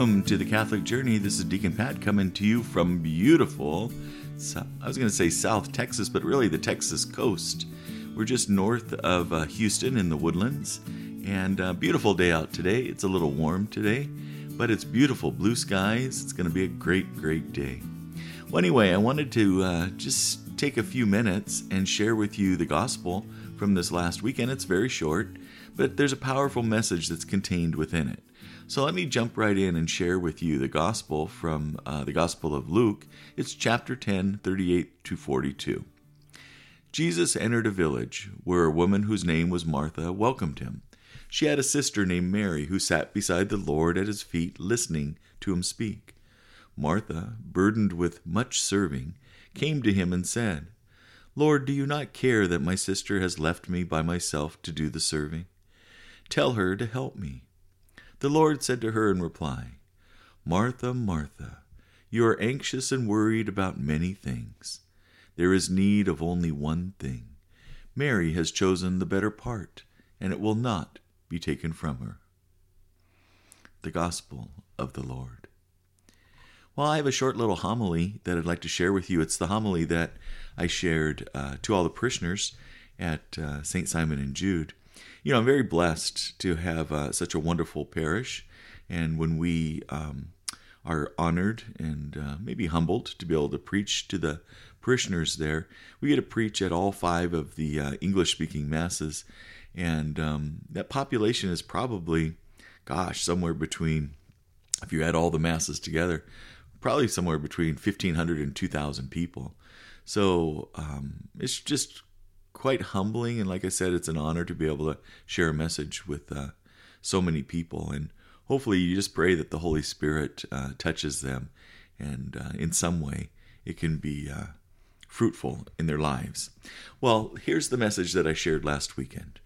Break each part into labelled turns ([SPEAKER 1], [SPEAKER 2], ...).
[SPEAKER 1] Welcome to the Catholic Journey. This is Deacon Pat coming to you from beautiful, I was going to say South Texas, but really the Texas coast. We're just north of uh, Houston in the woodlands, and uh, beautiful day out today. It's a little warm today, but it's beautiful. Blue skies. It's going to be a great, great day. Well, anyway, I wanted to uh, just take a few minutes and share with you the gospel from this last weekend. It's very short, but there's a powerful message that's contained within it. So let me jump right in and share with you the gospel from uh, the Gospel of Luke. It's chapter 10, 38 to 42. Jesus entered a village where a woman whose name was Martha welcomed him. She had a sister named Mary who sat beside the Lord at his feet, listening to him speak. Martha, burdened with much serving, came to him and said, Lord, do you not care that my sister has left me by myself to do the serving? Tell her to help me. The Lord said to her in reply, Martha, Martha, you are anxious and worried about many things. There is need of only one thing. Mary has chosen the better part, and it will not be taken from her. The Gospel of the Lord. Well, I have a short little homily that I'd like to share with you. It's the homily that I shared uh, to all the parishioners at uh, St. Simon and Jude you know, I'm very blessed to have uh, such a wonderful parish. And when we um, are honored and uh, maybe humbled to be able to preach to the parishioners there, we get to preach at all five of the uh, English speaking masses. And um, that population is probably, gosh, somewhere between, if you add all the masses together, probably somewhere between 1,500 and 2,000 people. So um, it's just quite humbling. And like I said, it's an honor to be able to share a message with uh, so many people. And hopefully, you just pray that the Holy Spirit uh, touches them and uh, in some way it can be uh, fruitful in their lives. Well, here's the message that I shared last weekend.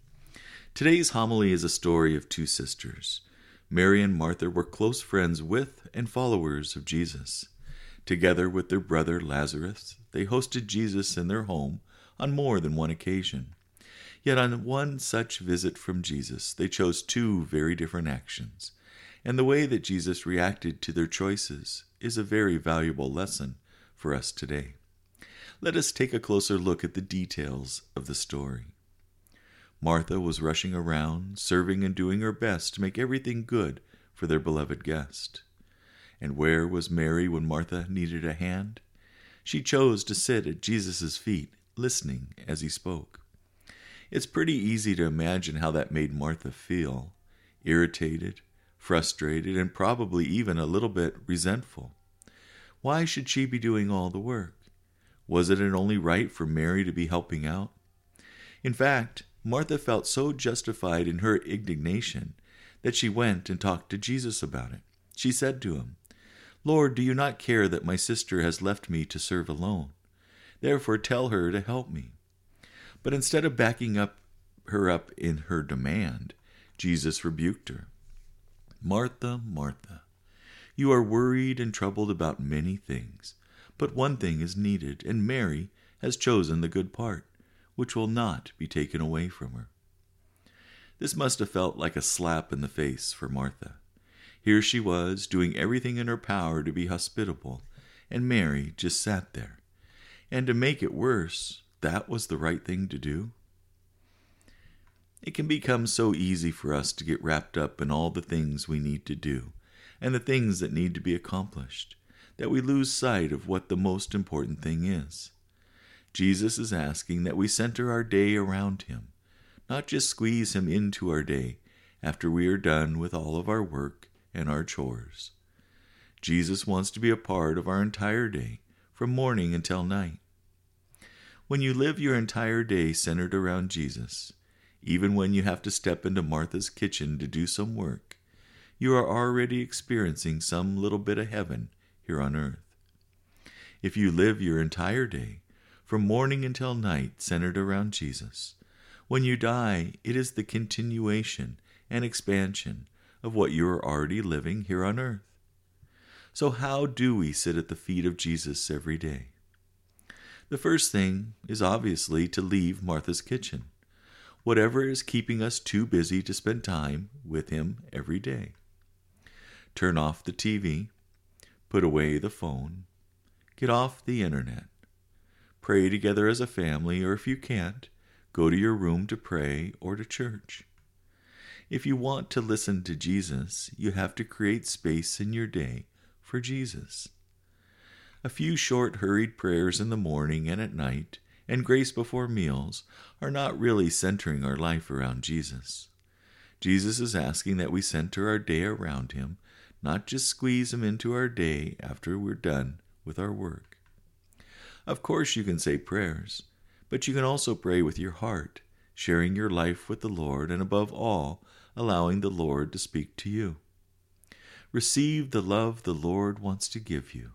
[SPEAKER 1] Today's homily is a story of two sisters. Mary and Martha were close friends with and followers of Jesus. Together with their brother Lazarus, they hosted Jesus in their home on more than one occasion. Yet on one such visit from Jesus, they chose two very different actions, and the way that Jesus reacted to their choices is a very valuable lesson for us today. Let us take a closer look at the details of the story. Martha was rushing around, serving and doing her best to make everything good for their beloved guest. And where was Mary when Martha needed a hand? She chose to sit at Jesus' feet listening as he spoke. It's pretty easy to imagine how that made Martha feel irritated, frustrated, and probably even a little bit resentful. Why should she be doing all the work? Wasn't it only right for Mary to be helping out? In fact, Martha felt so justified in her indignation that she went and talked to Jesus about it. She said to him, Lord, do you not care that my sister has left me to serve alone? Therefore, tell her to help me. But instead of backing up her up in her demand, Jesus rebuked her. Martha, Martha, you are worried and troubled about many things, but one thing is needed, and Mary has chosen the good part, which will not be taken away from her. This must have felt like a slap in the face for Martha. Here she was, doing everything in her power to be hospitable, and Mary just sat there, and to make it worse, that was the right thing to do? It can become so easy for us to get wrapped up in all the things we need to do and the things that need to be accomplished that we lose sight of what the most important thing is. Jesus is asking that we center our day around Him, not just squeeze Him into our day after we are done with all of our work and our chores. Jesus wants to be a part of our entire day, from morning until night. When you live your entire day centered around Jesus, even when you have to step into Martha's kitchen to do some work, you are already experiencing some little bit of heaven here on earth. If you live your entire day, from morning until night, centered around Jesus, when you die, it is the continuation and expansion of what you are already living here on earth. So, how do we sit at the feet of Jesus every day? The first thing is obviously to leave Martha's kitchen, whatever is keeping us too busy to spend time with Him every day. Turn off the TV. Put away the phone. Get off the internet. Pray together as a family, or if you can't, go to your room to pray or to church. If you want to listen to Jesus, you have to create space in your day for Jesus. A few short, hurried prayers in the morning and at night, and grace before meals, are not really centering our life around Jesus. Jesus is asking that we center our day around Him, not just squeeze Him into our day after we're done with our work. Of course, you can say prayers, but you can also pray with your heart, sharing your life with the Lord, and above all, allowing the Lord to speak to you. Receive the love the Lord wants to give you.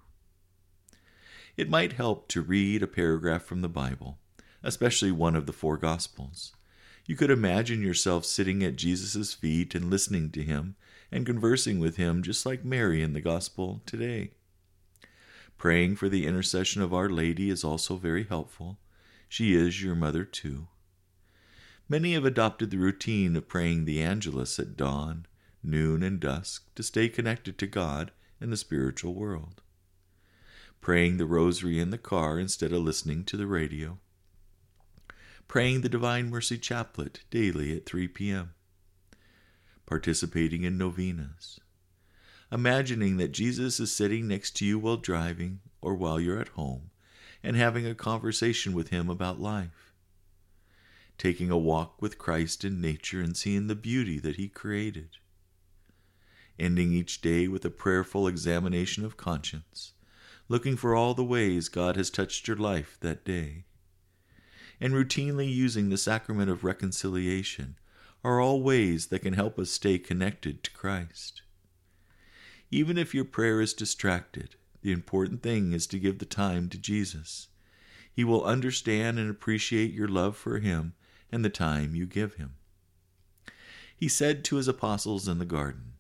[SPEAKER 1] It might help to read a paragraph from the Bible, especially one of the four Gospels. You could imagine yourself sitting at Jesus' feet and listening to him and conversing with him just like Mary in the Gospel today. Praying for the intercession of Our Lady is also very helpful. She is your mother, too. Many have adopted the routine of praying the Angelus at dawn, noon, and dusk to stay connected to God and the spiritual world. Praying the Rosary in the car instead of listening to the radio. Praying the Divine Mercy Chaplet daily at 3 p.m. Participating in novenas. Imagining that Jesus is sitting next to you while driving or while you're at home and having a conversation with him about life taking a walk with Christ in nature and seeing the beauty that He created. Ending each day with a prayerful examination of conscience, looking for all the ways God has touched your life that day. And routinely using the sacrament of reconciliation are all ways that can help us stay connected to Christ. Even if your prayer is distracted, the important thing is to give the time to Jesus. He will understand and appreciate your love for Him and the time you give him. He said to his apostles in the garden,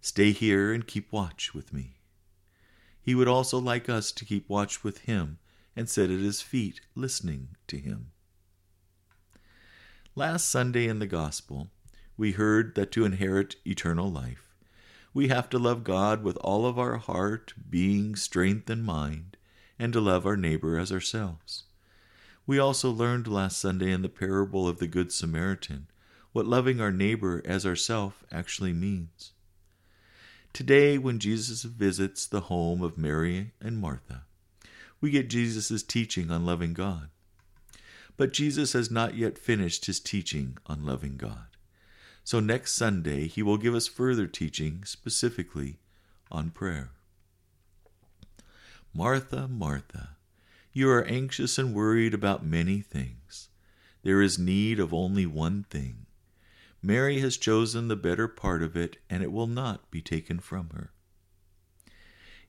[SPEAKER 1] Stay here and keep watch with me. He would also like us to keep watch with him and sit at his feet listening to him. Last Sunday in the Gospel, we heard that to inherit eternal life, we have to love God with all of our heart, being, strength, and mind, and to love our neighbor as ourselves. We also learned last Sunday in the parable of the Good Samaritan what loving our neighbor as ourself actually means. Today, when Jesus visits the home of Mary and Martha, we get Jesus' teaching on loving God. But Jesus has not yet finished his teaching on loving God. So next Sunday, he will give us further teaching specifically on prayer. Martha, Martha, you are anxious and worried about many things. There is need of only one thing. Mary has chosen the better part of it, and it will not be taken from her.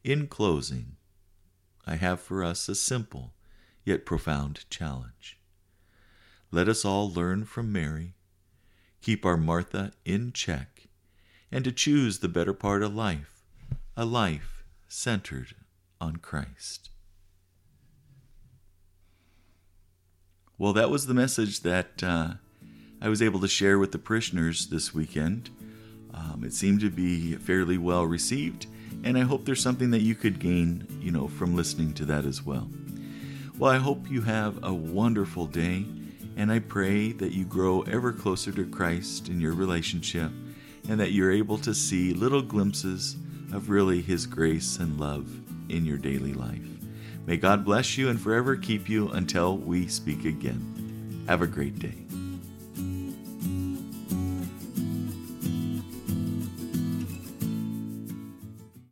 [SPEAKER 1] In closing, I have for us a simple yet profound challenge. Let us all learn from Mary, keep our Martha in check, and to choose the better part of life, a life centered on Christ. Well, that was the message that uh, I was able to share with the parishioners this weekend. Um, it seemed to be fairly well received, and I hope there's something that you could gain, you know, from listening to that as well. Well, I hope you have a wonderful day, and I pray that you grow ever closer to Christ in your relationship, and that you're able to see little glimpses of really His grace and love in your daily life. May God bless you and forever keep you until we speak again. Have a great day.